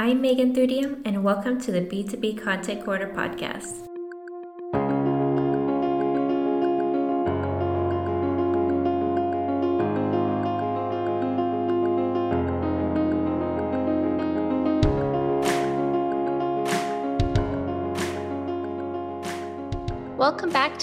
I'm Megan Thudium, and welcome to the B2B Content Corner podcast.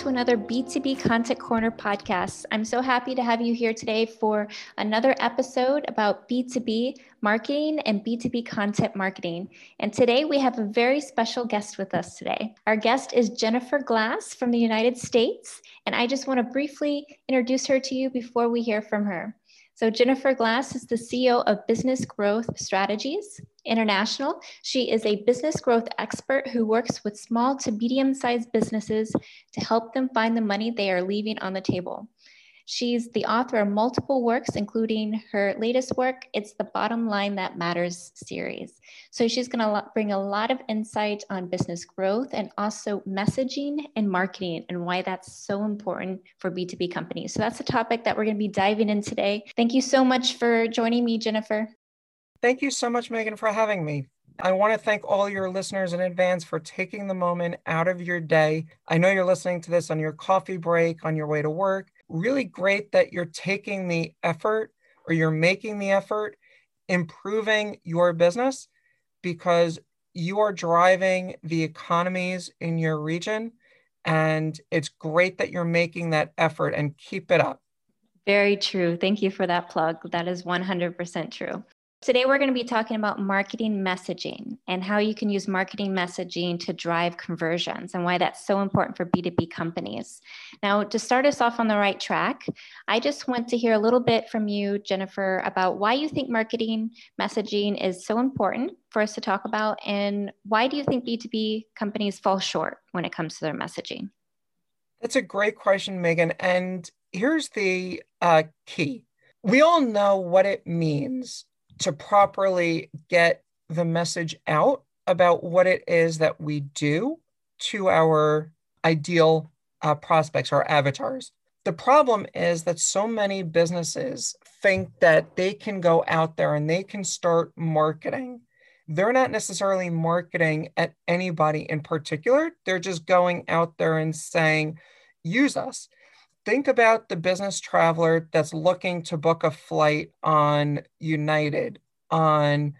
To another B2B Content Corner podcast. I'm so happy to have you here today for another episode about B2B marketing and B2B content marketing. And today we have a very special guest with us today. Our guest is Jennifer Glass from the United States. And I just want to briefly introduce her to you before we hear from her. So, Jennifer Glass is the CEO of Business Growth Strategies International. She is a business growth expert who works with small to medium sized businesses to help them find the money they are leaving on the table. She's the author of multiple works, including her latest work, It's the Bottom Line That Matters series. So she's going to bring a lot of insight on business growth and also messaging and marketing and why that's so important for B2B companies. So that's a topic that we're going to be diving in today. Thank you so much for joining me, Jennifer. Thank you so much, Megan, for having me. I want to thank all your listeners in advance for taking the moment out of your day. I know you're listening to this on your coffee break, on your way to work, really great that you're taking the effort or you're making the effort improving your business because you are driving the economies in your region and it's great that you're making that effort and keep it up. Very true. Thank you for that plug. That is 100% true Today, we're going to be talking about marketing messaging and how you can use marketing messaging to drive conversions and why that's so important for B2B companies. Now, to start us off on the right track, I just want to hear a little bit from you, Jennifer, about why you think marketing messaging is so important for us to talk about and why do you think B2B companies fall short when it comes to their messaging? That's a great question, Megan. And here's the uh, key we all know what it means to properly get the message out about what it is that we do to our ideal uh, prospects or avatars. The problem is that so many businesses think that they can go out there and they can start marketing. They're not necessarily marketing at anybody in particular. They're just going out there and saying, use us think about the business traveler that's looking to book a flight on United, on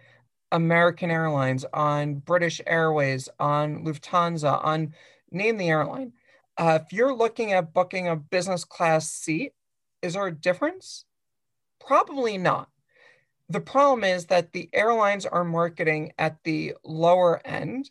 American Airlines, on British Airways, on Lufthansa, on name the airline. Uh, if you're looking at booking a business class seat, is there a difference? Probably not. The problem is that the airlines are marketing at the lower end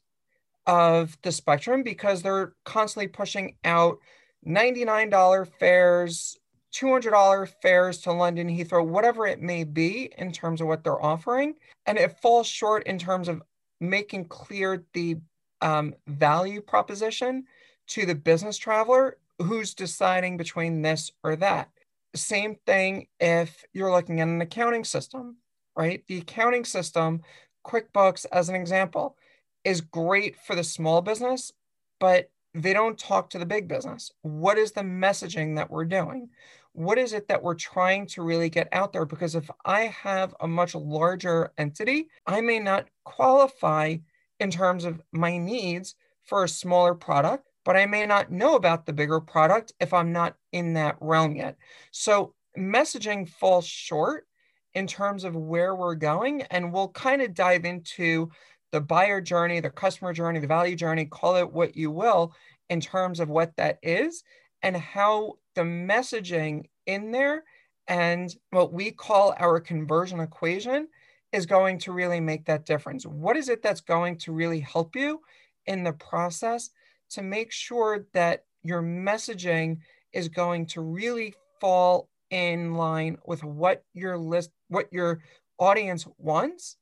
of the spectrum because they're constantly pushing out $99 fares, $200 fares to London Heathrow, whatever it may be in terms of what they're offering. And it falls short in terms of making clear the um, value proposition to the business traveler who's deciding between this or that. Same thing if you're looking at an accounting system, right? The accounting system, QuickBooks as an example, is great for the small business, but they don't talk to the big business. What is the messaging that we're doing? What is it that we're trying to really get out there? Because if I have a much larger entity, I may not qualify in terms of my needs for a smaller product, but I may not know about the bigger product if I'm not in that realm yet. So messaging falls short in terms of where we're going. And we'll kind of dive into the buyer journey, the customer journey, the value journey, call it what you will, in terms of what that is and how the messaging in there and what we call our conversion equation is going to really make that difference. What is it that's going to really help you in the process to make sure that your messaging is going to really fall in line with what your list what your audience wants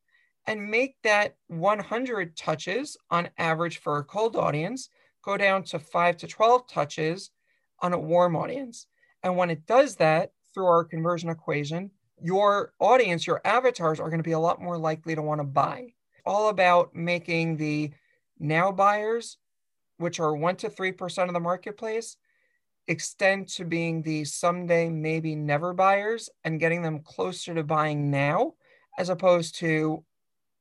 and make that 100 touches on average for a cold audience go down to 5 to 12 touches on a warm audience. And when it does that through our conversion equation, your audience, your avatars are going to be a lot more likely to want to buy. All about making the now buyers, which are 1 to 3% of the marketplace, extend to being the someday, maybe never buyers and getting them closer to buying now, as opposed to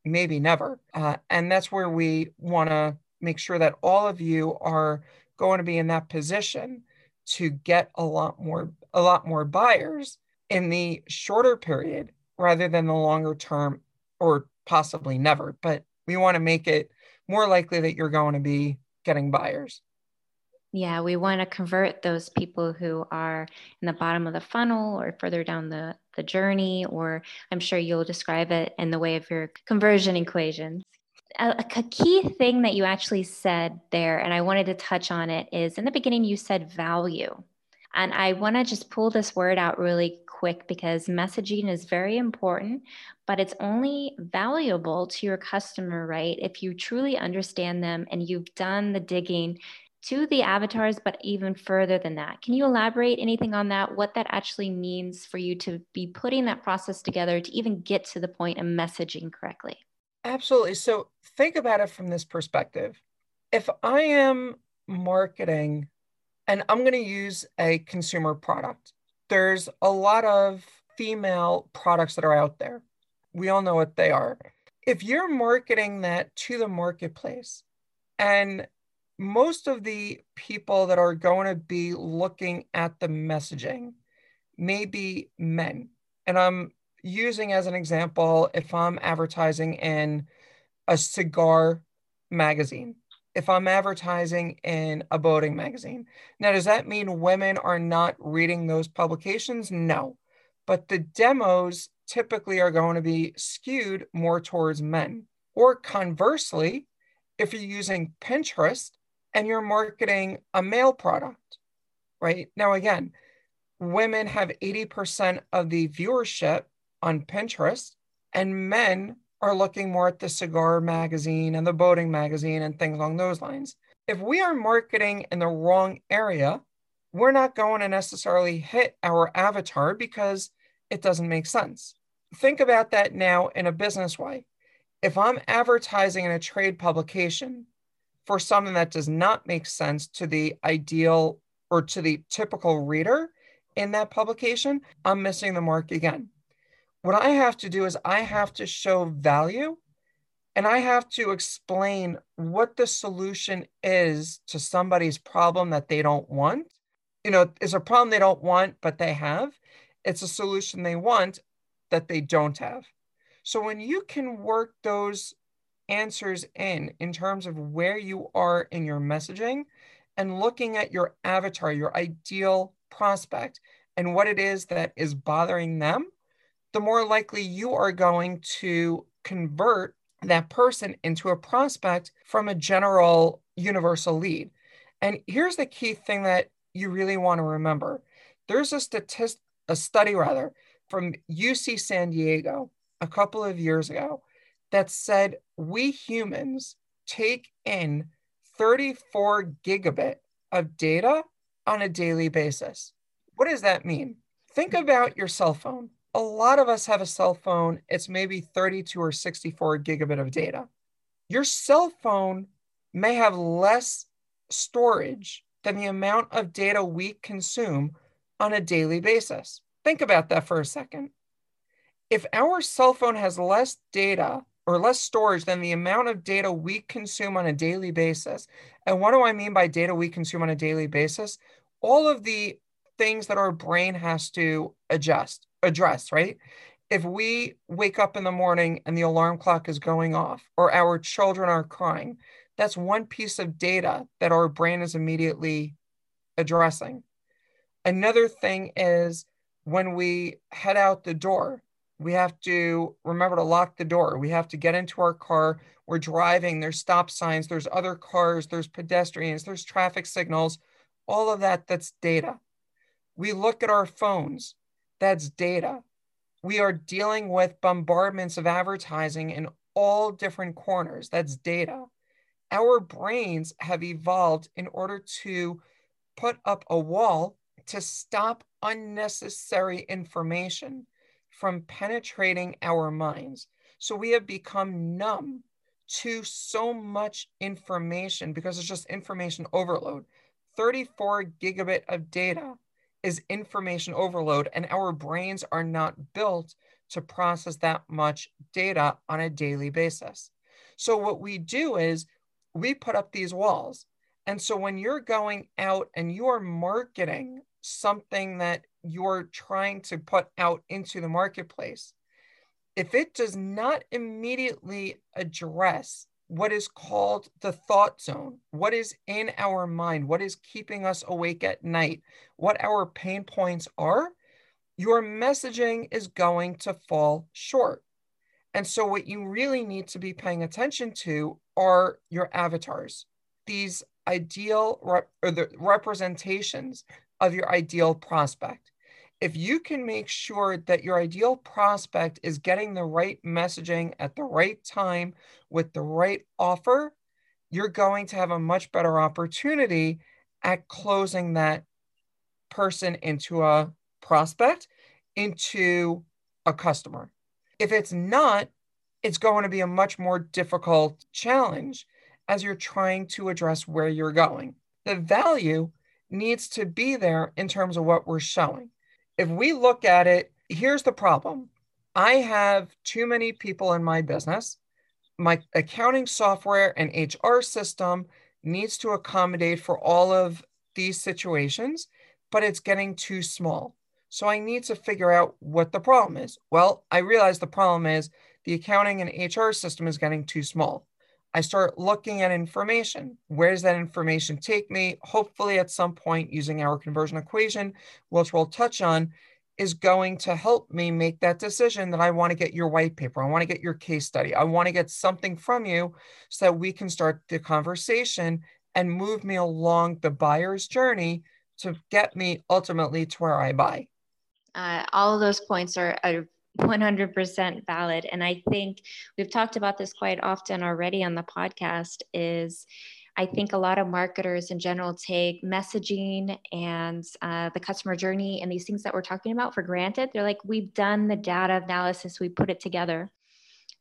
maybe never. Uh, and that's where we want to make sure that all of you are going to be in that position to get a lot more a lot more buyers in the shorter period rather than the longer term or possibly never but we want to make it more likely that you're going to be getting buyers yeah, we want to convert those people who are in the bottom of the funnel or further down the, the journey, or I'm sure you'll describe it in the way of your conversion equations. A, a key thing that you actually said there, and I wanted to touch on it, is in the beginning you said value. And I want to just pull this word out really quick because messaging is very important, but it's only valuable to your customer, right? If you truly understand them and you've done the digging to the avatars, but even further than that. Can you elaborate anything on that? What that actually means for you to be putting that process together to even get to the point of messaging correctly? Absolutely. So think about it from this perspective. If I am marketing and I'm going to use a consumer product, there's a lot of female products that are out there. We all know what they are. If you're marketing that to the marketplace and most of the people that are going to be looking at the messaging may be men. And I'm using as an example if I'm advertising in a cigar magazine, if I'm advertising in a boating magazine. Now, does that mean women are not reading those publications? No. But the demos typically are going to be skewed more towards men. Or conversely, if you're using Pinterest, and you're marketing a male product, right? Now, again, women have 80% of the viewership on Pinterest, and men are looking more at the cigar magazine and the boating magazine and things along those lines. If we are marketing in the wrong area, we're not going to necessarily hit our avatar because it doesn't make sense. Think about that now in a business way. If I'm advertising in a trade publication for something that does not make sense to the ideal or to the typical reader in that publication, I'm missing the mark again. What I have to do is I have to show value and I have to explain what the solution is to somebody's problem that they don't want. You know, it's a problem they don't want, but they have. It's a solution they want that they don't have. So when you can work those answers in in terms of where you are in your messaging and looking at your avatar, your ideal prospect, and what it is that is bothering them, the more likely you are going to convert that person into a prospect from a general universal lead. And here's the key thing that you really want to remember. There's a statist a study rather from UC San Diego a couple of years ago that said we humans take in 34 gigabit of data on a daily basis. What does that mean? Think about your cell phone. A lot of us have a cell phone, it's maybe 32 or 64 gigabit of data. Your cell phone may have less storage than the amount of data we consume on a daily basis. Think about that for a second. If our cell phone has less data or less storage than the amount of data we consume on a daily basis. And what do I mean by data we consume on a daily basis? All of the things that our brain has to adjust, address, right? If we wake up in the morning and the alarm clock is going off, or our children are crying, that's one piece of data that our brain is immediately addressing. Another thing is when we head out the door, we have to remember to lock the door. We have to get into our car. We're driving, there's stop signs, there's other cars, there's pedestrians, there's traffic signals, all of that, that's data. We look at our phones, that's data. We are dealing with bombardments of advertising in all different corners, that's data. Our brains have evolved in order to put up a wall to stop unnecessary information from penetrating our minds. So we have become numb to so much information because it's just information overload. 34 gigabit of data is information overload, and our brains are not built to process that much data on a daily basis. So, what we do is we put up these walls. And so, when you're going out and you are marketing something that you're trying to put out into the marketplace, if it does not immediately address what is called the thought zone, what is in our mind, what is keeping us awake at night, what our pain points are, your messaging is going to fall short. And so, what you really need to be paying attention to are your avatars, these ideal rep- or the representations of your ideal prospect. If you can make sure that your ideal prospect is getting the right messaging at the right time with the right offer, you're going to have a much better opportunity at closing that person into a prospect, into a customer. If it's not, it's going to be a much more difficult challenge as you're trying to address where you're going. The value needs to be there in terms of what we're showing. If we look at it, here's the problem I have too many people in my business. My accounting software and HR system needs to accommodate for all of these situations, but it's getting too small. So I need to figure out what the problem is. Well, I realize the problem is the accounting and HR system is getting too small. I start looking at information. Where does that information take me? Hopefully, at some point, using our conversion equation, which we'll touch on, is going to help me make that decision that I want to get your white paper. I want to get your case study. I want to get something from you so that we can start the conversation and move me along the buyer's journey to get me ultimately to where I buy. Uh, all of those points are, are 100% valid. And i think we've talked about this quite often already on the podcast is i think a lot of marketers in general take messaging and uh, the customer journey and these things that we're talking about for granted. They're like we've done the data analysis. We put it together.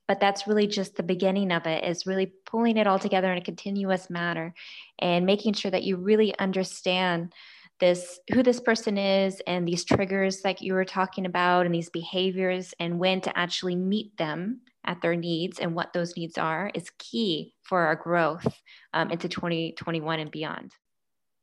But that's really just the beginning of it is really pulling it all together in a continuous manner and making sure that you really understand this who this person is and these triggers like you were talking about and these behaviors and when to actually meet them at their needs and what those needs are is key for our growth um, into 2021 and beyond.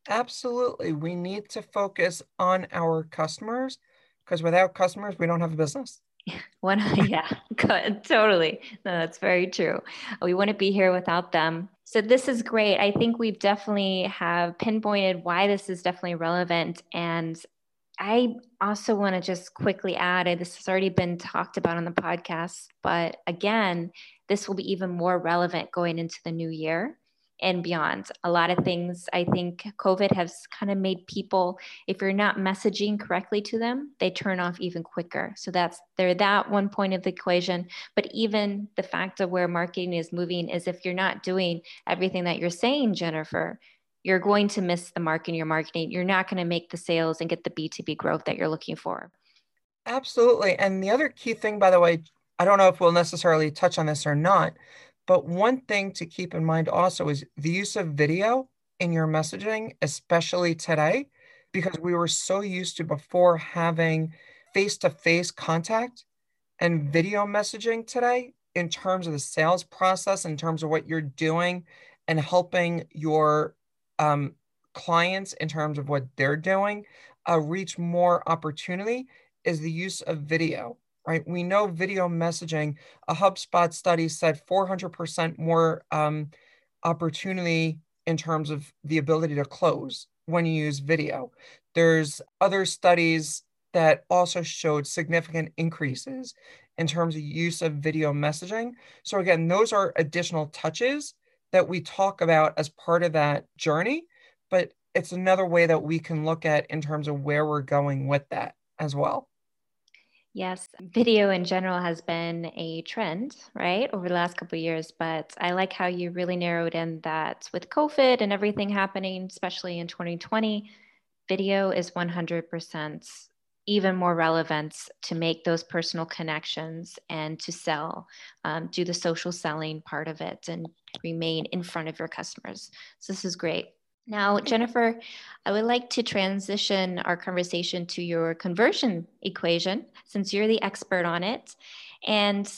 Absolutely. We need to focus on our customers because without customers we don't have a business. One yeah totally. No, that's very true. We wouldn't be here without them so this is great. I think we've definitely have pinpointed why this is definitely relevant. And I also want to just quickly add, this has already been talked about on the podcast, but again, this will be even more relevant going into the new year and beyond. A lot of things I think COVID has kind of made people, if you're not messaging correctly to them, they turn off even quicker. So that's they're that one point of the equation. But even the fact of where marketing is moving is if you're not doing everything that you're saying, Jennifer, you're going to miss the mark in your marketing. You're not going to make the sales and get the B2B growth that you're looking for. Absolutely. And the other key thing, by the way, I don't know if we'll necessarily touch on this or not, but one thing to keep in mind also is the use of video in your messaging, especially today, because we were so used to before having face to face contact and video messaging today in terms of the sales process, in terms of what you're doing and helping your um, clients in terms of what they're doing uh, reach more opportunity is the use of video right? We know video messaging, a HubSpot study said 400% more um, opportunity in terms of the ability to close when you use video. There's other studies that also showed significant increases in terms of use of video messaging. So again, those are additional touches that we talk about as part of that journey, but it's another way that we can look at in terms of where we're going with that as well. Yes, video in general has been a trend, right, over the last couple of years. But I like how you really narrowed in that with COVID and everything happening, especially in 2020, video is 100% even more relevant to make those personal connections and to sell, um, do the social selling part of it and remain in front of your customers. So this is great. Now, Jennifer, I would like to transition our conversation to your conversion equation since you're the expert on it. And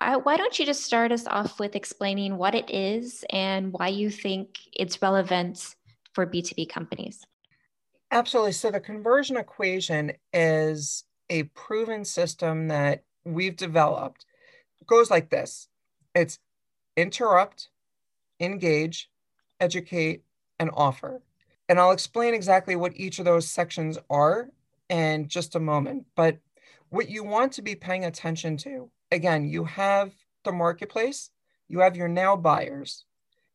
I, why don't you just start us off with explaining what it is and why you think it's relevant for B2B companies? Absolutely. So, the conversion equation is a proven system that we've developed. It goes like this it's interrupt, engage, educate, and offer. And I'll explain exactly what each of those sections are in just a moment. But what you want to be paying attention to again, you have the marketplace, you have your now buyers.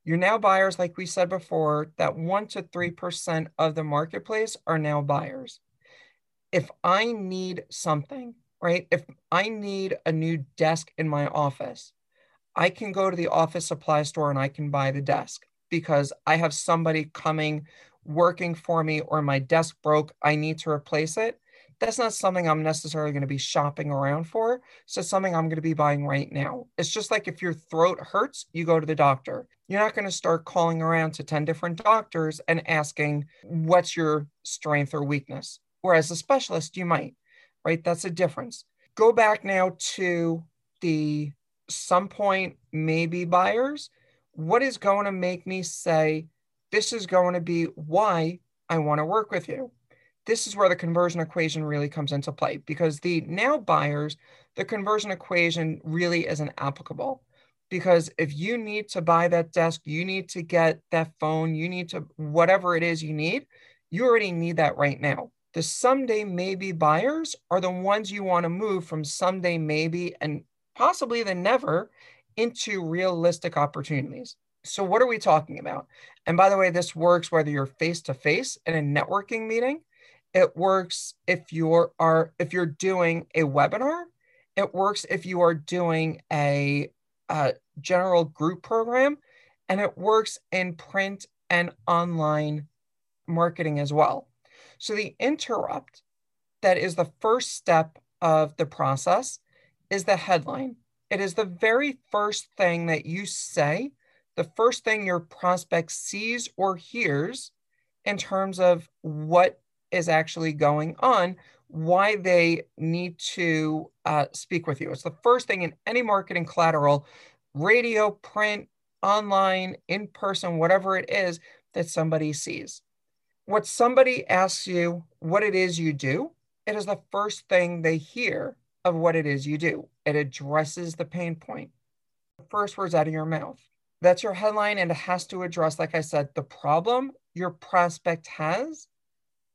Your now buyers, like we said before, that 1% to 3% of the marketplace are now buyers. If I need something, right? If I need a new desk in my office, I can go to the office supply store and I can buy the desk because I have somebody coming working for me or my desk broke, I need to replace it. That's not something I'm necessarily going to be shopping around for. So something I'm going to be buying right now. It's just like if your throat hurts, you go to the doctor. You're not going to start calling around to 10 different doctors and asking, what's your strength or weakness? Whereas a specialist, you might, right? That's a difference. Go back now to the some point maybe buyers what is going to make me say, this is going to be why I want to work with you? This is where the conversion equation really comes into play because the now buyers, the conversion equation really isn't applicable. Because if you need to buy that desk, you need to get that phone, you need to, whatever it is you need, you already need that right now. The someday maybe buyers are the ones you want to move from someday maybe and possibly the never into realistic opportunities. So, what are we talking about? And by the way, this works whether you're face to face in a networking meeting. It works if you are if you're doing a webinar. It works if you are doing a, a general group program, and it works in print and online marketing as well. So the interrupt that is the first step of the process is the headline. It is the very first thing that you say, the first thing your prospect sees or hears in terms of what is actually going on, why they need to uh, speak with you. It's the first thing in any marketing collateral, radio, print, online, in person, whatever it is that somebody sees. What somebody asks you what it is you do, it is the first thing they hear of what it is you do. It addresses the pain point. The first words out of your mouth. That's your headline, and it has to address, like I said, the problem your prospect has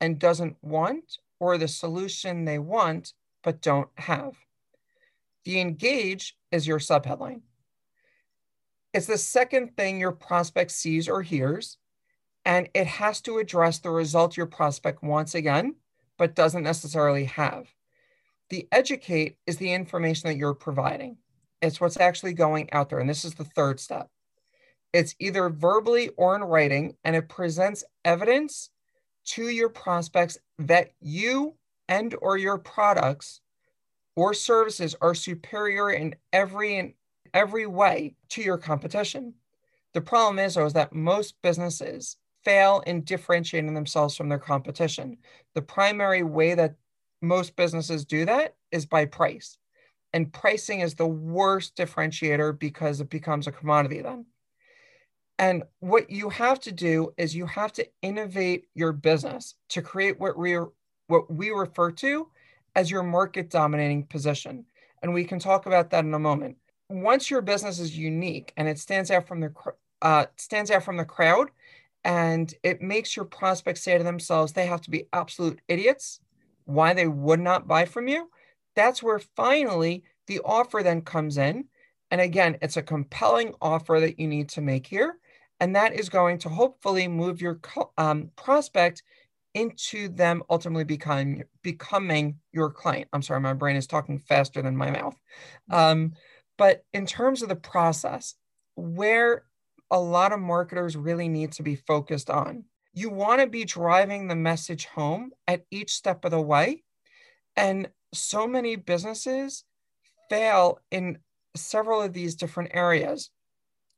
and doesn't want, or the solution they want but don't have. The engage is your subheadline. It's the second thing your prospect sees or hears, and it has to address the result your prospect wants again, but doesn't necessarily have. The educate is the information that you're providing. It's what's actually going out there. And this is the third step. It's either verbally or in writing, and it presents evidence to your prospects that you and or your products or services are superior in every in every way to your competition. The problem is, though, is that most businesses fail in differentiating themselves from their competition. The primary way that most businesses do that is by price. And pricing is the worst differentiator because it becomes a commodity then. And what you have to do is you have to innovate your business to create what we what we refer to as your market dominating position. And we can talk about that in a moment. Once your business is unique and it stands out from the uh, stands out from the crowd, and it makes your prospects say to themselves they have to be absolute idiots why they would not buy from you, that's where finally the offer then comes in. And again, it's a compelling offer that you need to make here. And that is going to hopefully move your um, prospect into them ultimately becoming becoming your client. I'm sorry, my brain is talking faster than my mouth. Um, but in terms of the process, where a lot of marketers really need to be focused on you want to be driving the message home at each step of the way. And so many businesses fail in several of these different areas.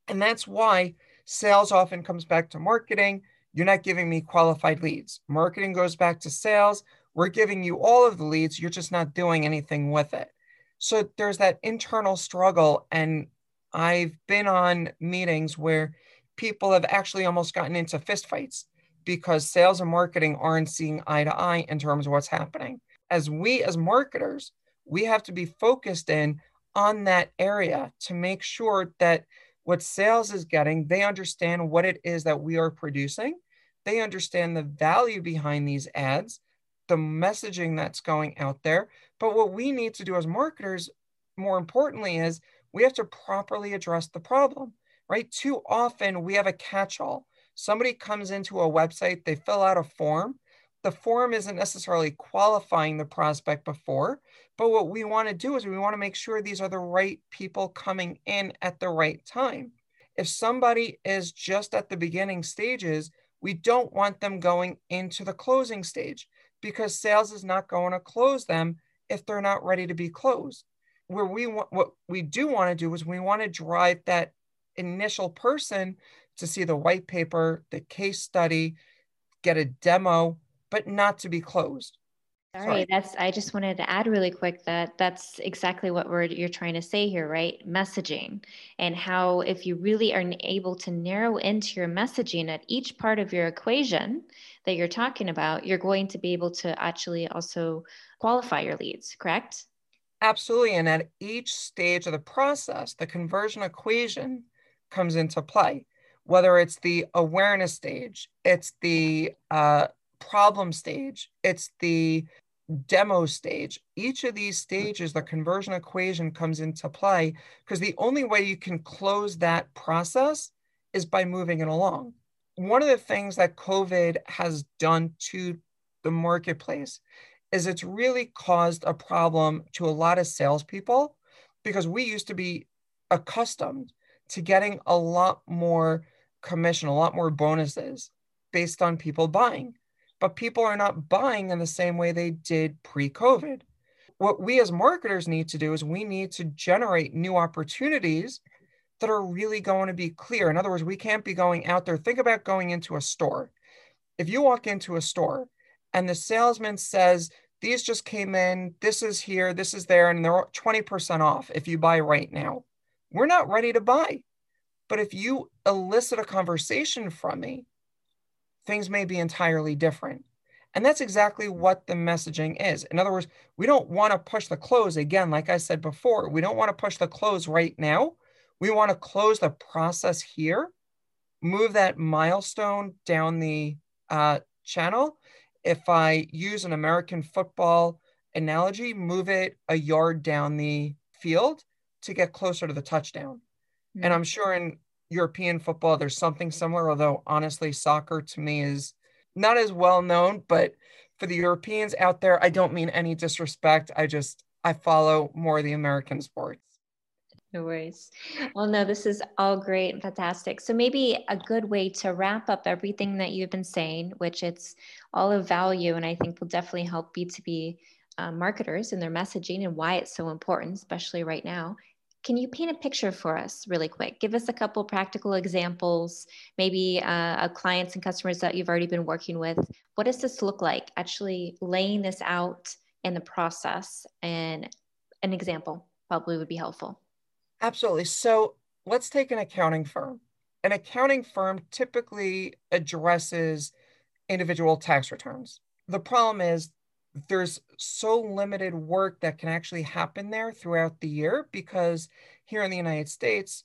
And that's why sales often comes back to marketing, You're not giving me qualified leads. Marketing goes back to sales. We're giving you all of the leads. You're just not doing anything with it. So there's that internal struggle. And I've been on meetings where people have actually almost gotten into fistfights because sales and marketing aren't seeing eye to eye in terms of what's happening. As we, as marketers, we have to be focused in on that area to make sure that what sales is getting, they understand what it is that we are producing. They understand the value behind these ads, the messaging that's going out there. But what we need to do as marketers, more importantly, is we have to properly address the problem, right? Too often we have a catch all. Somebody comes into a website, they fill out a form. The form isn't necessarily qualifying the prospect before, but what we want to do is we want to make sure these are the right people coming in at the right time. If somebody is just at the beginning stages, we don't want them going into the closing stage because sales is not going to close them if they're not ready to be closed. Where we want what we do want to do is we want to drive that initial person to see the white paper, the case study, get a demo, but not to be closed. Sorry, Sorry, that's I just wanted to add really quick that that's exactly what we're you're trying to say here, right? Messaging and how if you really are able to narrow into your messaging at each part of your equation that you're talking about, you're going to be able to actually also qualify your leads, correct? Absolutely. And at each stage of the process, the conversion equation comes into play, whether it's the awareness stage, it's the uh, problem stage, it's the demo stage. Each of these stages, the conversion equation comes into play because the only way you can close that process is by moving it along. One of the things that COVID has done to the marketplace is it's really caused a problem to a lot of salespeople because we used to be accustomed to getting a lot more commission, a lot more bonuses based on people buying but people are not buying in the same way they did pre COVID. What we as marketers need to do is we need to generate new opportunities that are really going to be clear. In other words, we can't be going out there. Think about going into a store. If you walk into a store and the salesman says, these just came in, this is here, this is there, and they're 20% off if you buy right now. We're not ready to buy. But if you elicit a conversation from me things may be entirely different. And that's exactly what the messaging is. In other words, we don't want to push the close again, like I said before, we don't want to push the close right now. We want to close the process here, move that milestone down the uh, channel. If I use an American football analogy, move it a yard down the field to get closer to the touchdown. Mm-hmm. And I'm sure in European football, there's something similar, although honestly, soccer to me is not as well known. But for the Europeans out there, I don't mean any disrespect. I just, I follow more the American sports. No worries. Well, no, this is all great and fantastic. So maybe a good way to wrap up everything that you've been saying, which it's all of value, and I think will definitely help B2B uh, marketers in their messaging and why it's so important, especially right now, can you paint a picture for us really quick? Give us a couple practical examples, maybe uh, of clients and customers that you've already been working with. What does this look like? Actually laying this out in the process and an example probably would be helpful. Absolutely. So let's take an accounting firm. An accounting firm typically addresses individual tax returns. The problem is there's so limited work that can actually happen there throughout the year because here in the United States,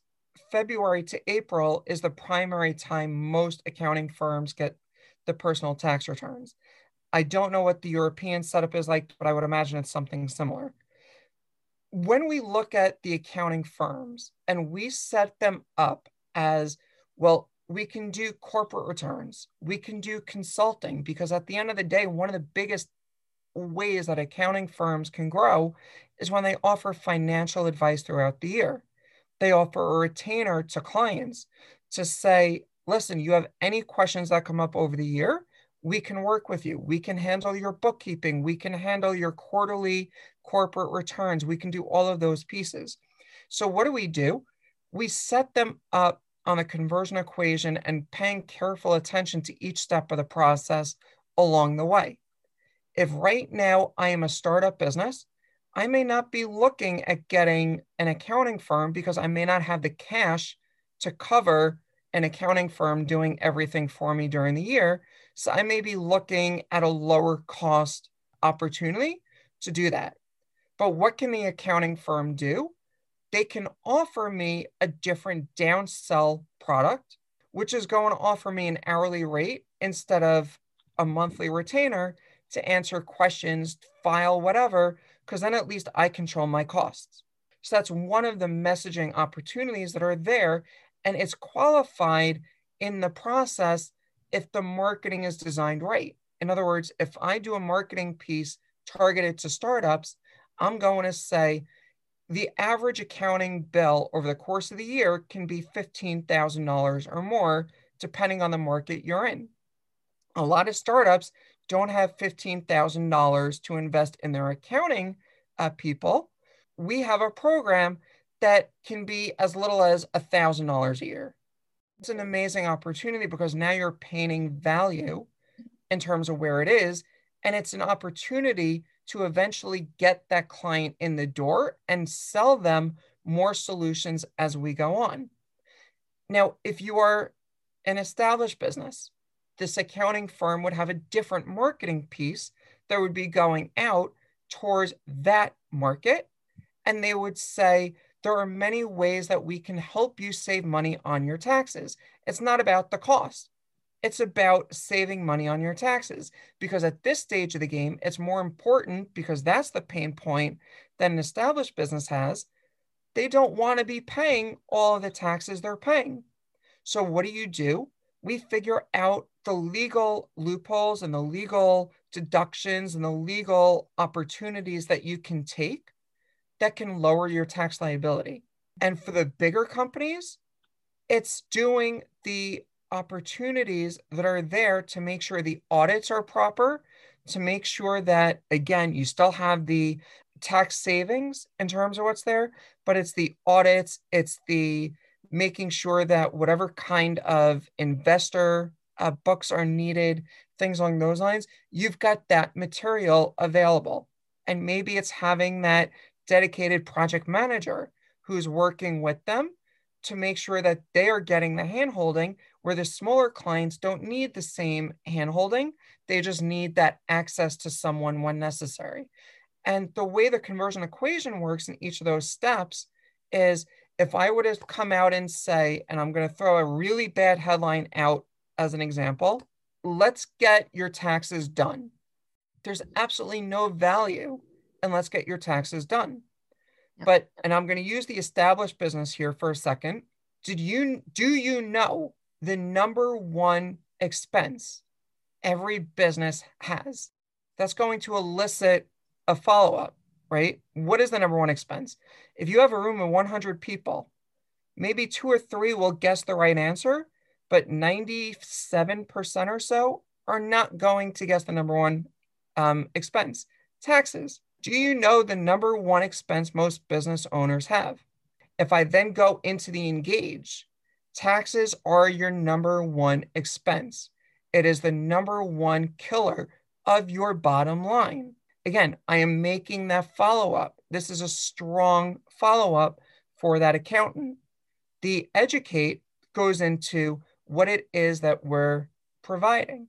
February to April is the primary time most accounting firms get the personal tax returns. I don't know what the European setup is like, but I would imagine it's something similar. When we look at the accounting firms and we set them up as well, we can do corporate returns, we can do consulting, because at the end of the day, one of the biggest ways that accounting firms can grow is when they offer financial advice throughout the year. They offer a retainer to clients to say, listen, you have any questions that come up over the year, we can work with you. We can handle your bookkeeping. We can handle your quarterly corporate returns. We can do all of those pieces. So, what do we do? We set them up on the conversion equation and paying careful attention to each step of the process along the way. If right now I am a startup business, I may not be looking at getting an accounting firm because I may not have the cash to cover an accounting firm doing everything for me during the year. So I may be looking at a lower cost opportunity to do that. But what can the accounting firm do? They can offer me a different downsell product, which is going to offer me an hourly rate instead of a monthly retainer to answer questions, file whatever, because then at least I control my costs. So that's one of the messaging opportunities that are there and it's qualified in the process if the marketing is designed right. In other words, if I do a marketing piece targeted to startups, I'm going to say the average accounting bill over the course of the year can be $15,000 or more, depending on the market you're in. A lot of startups don't have $15,000 to invest in their accounting uh, people. We have a program that can be as little as $1,000 a year. It's an amazing opportunity because now you're painting value in terms of where it is. And it's an opportunity to eventually get that client in the door and sell them more solutions as we go on. Now, if you are an established business, this accounting firm would have a different marketing piece that would be going out towards that market. And they would say, there are many ways that we can help you save money on your taxes. It's not about the cost. It's about saving money on your taxes because at this stage of the game, it's more important because that's the pain point that an established business has. They don't want to be paying all of the taxes they're paying. So, what do you do? We figure out the legal loopholes and the legal deductions and the legal opportunities that you can take that can lower your tax liability. And for the bigger companies, it's doing the opportunities that are there to make sure the audits are proper, to make sure that, again, you still have the tax savings in terms of what's there, but it's the audits, it's the making sure that whatever kind of investor uh, books are needed, things along those lines, you've got that material available. And maybe it's having that dedicated project manager who's working with them to make sure that they are getting the handholding where the smaller clients don't need the same handholding. They just need that access to someone when necessary. And the way the conversion equation works in each of those steps is if I were to come out and say, and I'm going to throw a really bad headline out as an example, let's get your taxes done. There's absolutely no value and let's get your taxes done. Yep. But and I'm going to use the established business here for a second. Did you do you know the number one expense every business has? That's going to elicit a follow-up, right? What is the number one expense? If you have a room of 100 people, maybe two or three will guess the right answer, but 97% or so are not going to guess the number one um, expense taxes. Do you know the number one expense most business owners have? If I then go into the engage, taxes are your number one expense. It is the number one killer of your bottom line. Again, I am making that follow up. This is a strong follow up for that accountant. The educate goes into what it is that we're providing.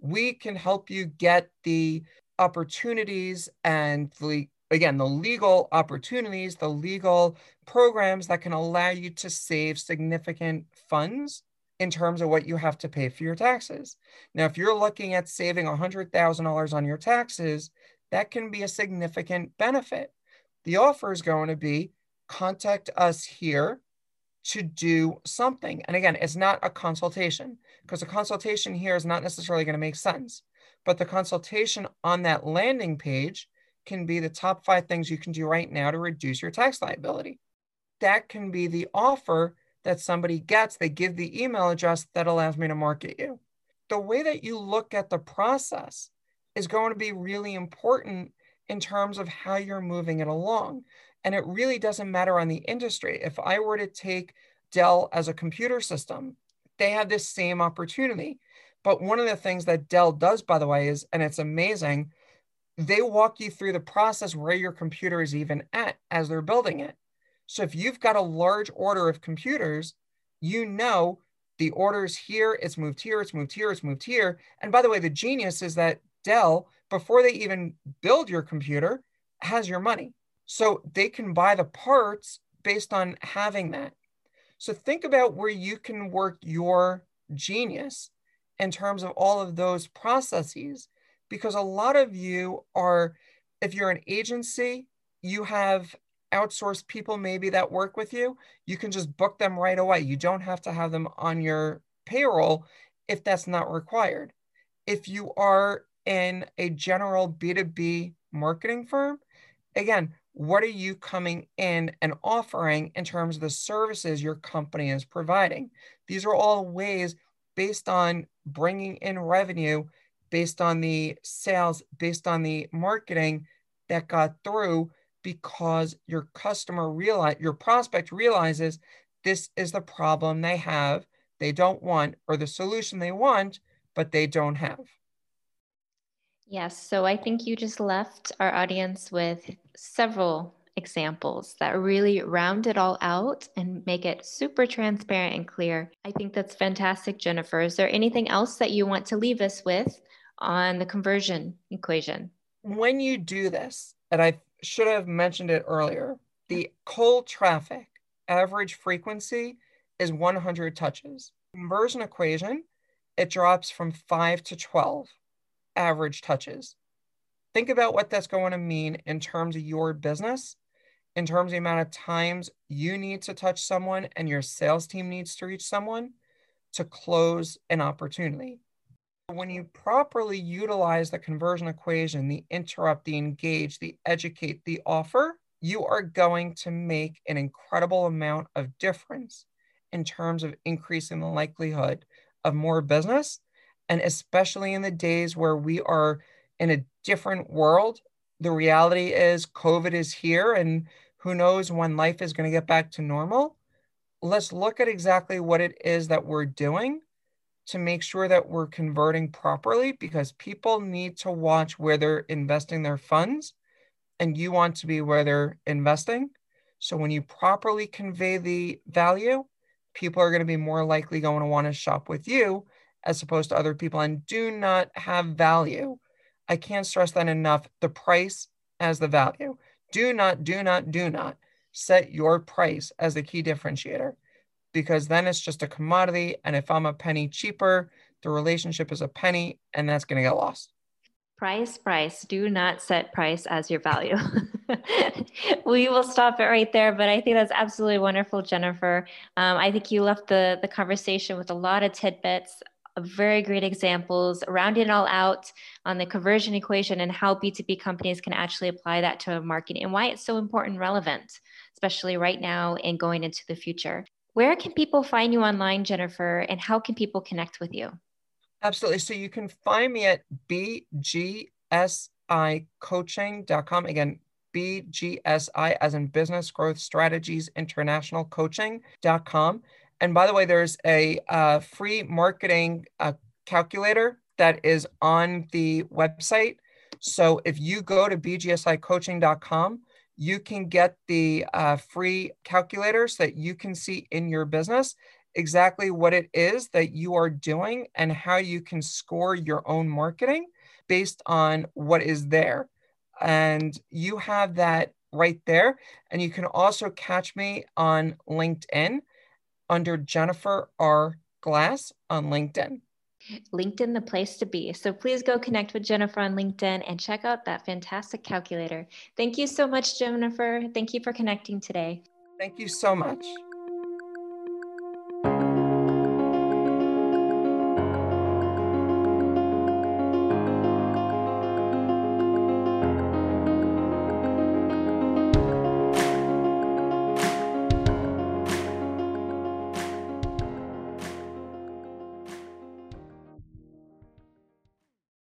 We can help you get the opportunities and the again the legal opportunities the legal programs that can allow you to save significant funds in terms of what you have to pay for your taxes now if you're looking at saving $100000 on your taxes that can be a significant benefit the offer is going to be contact us here to do something and again it's not a consultation because a consultation here is not necessarily going to make sense but the consultation on that landing page can be the top five things you can do right now to reduce your tax liability. That can be the offer that somebody gets. They give the email address that allows me to market you. The way that you look at the process is going to be really important in terms of how you're moving it along. And it really doesn't matter on the industry. If I were to take Dell as a computer system, they have this same opportunity. But one of the things that Dell does, by the way, is, and it's amazing, they walk you through the process where your computer is even at as they're building it. So if you've got a large order of computers, you know the order's here, it's moved here, it's moved here, it's moved here. And by the way, the genius is that Dell, before they even build your computer, has your money. So they can buy the parts based on having that. So think about where you can work your genius in terms of all of those processes, because a lot of you are, if you're an agency, you have outsourced people maybe that work with you. You can just book them right away. You don't have to have them on your payroll if that's not required. If you are in a general B2B marketing firm, again, what are you coming in and offering in terms of the services your company is providing? These are all ways based on bringing in revenue, based on the sales, based on the marketing that got through because your customer realize your prospect realizes this is the problem they have, they don't want, or the solution they want, but they don't have. Yes. So I think you just left our audience with several examples that really round it all out and make it super transparent and clear. I think that's fantastic, Jennifer. Is there anything else that you want to leave us with on the conversion equation? When you do this, and I should have mentioned it earlier, the cold traffic average frequency is 100 touches. Conversion equation, it drops from 5 to 12 average touches. Think about what that's going to mean in terms of your business, in terms of the amount of times you need to touch someone and your sales team needs to reach someone to close an opportunity. When you properly utilize the conversion equation, the interrupt, the engage, the educate, the offer, you are going to make an incredible amount of difference in terms of increasing the likelihood of more business and especially in the days where we are in a different world, the reality is COVID is here and who knows when life is going to get back to normal. Let's look at exactly what it is that we're doing to make sure that we're converting properly because people need to watch where they're investing their funds and you want to be where they're investing. So when you properly convey the value, people are going to be more likely going to want to shop with you as opposed to other people and do not have value. I can't stress that enough. The price as the value. Do not, do not, do not set your price as the key differentiator because then it's just a commodity. And if I'm a penny cheaper, the relationship is a penny and that's going to get lost. Price, price. Do not set price as your value. we will stop it right there, but I think that's absolutely wonderful, Jennifer. Um, I think you left the the conversation with a lot of tidbits very great examples, rounding it all out on the conversion equation and how B2B companies can actually apply that to marketing and why it's so important and relevant, especially right now and going into the future. Where can people find you online, Jennifer, and how can people connect with you? Absolutely. So you can find me at bgsicoaching.com. Again, BGSI as in Business Growth Strategies International Coaching.com. And by the way, there's a uh, free marketing uh, calculator that is on the website. So if you go to bgsicoaching.com, you can get the uh, free calculator so that you can see in your business exactly what it is that you are doing and how you can score your own marketing based on what is there. And you have that right there. And you can also catch me on LinkedIn under Jennifer R. Glass on LinkedIn. LinkedIn, the place to be. So please go connect with Jennifer on LinkedIn and check out that fantastic calculator. Thank you so much, Jennifer. Thank you for connecting today. Thank you so much.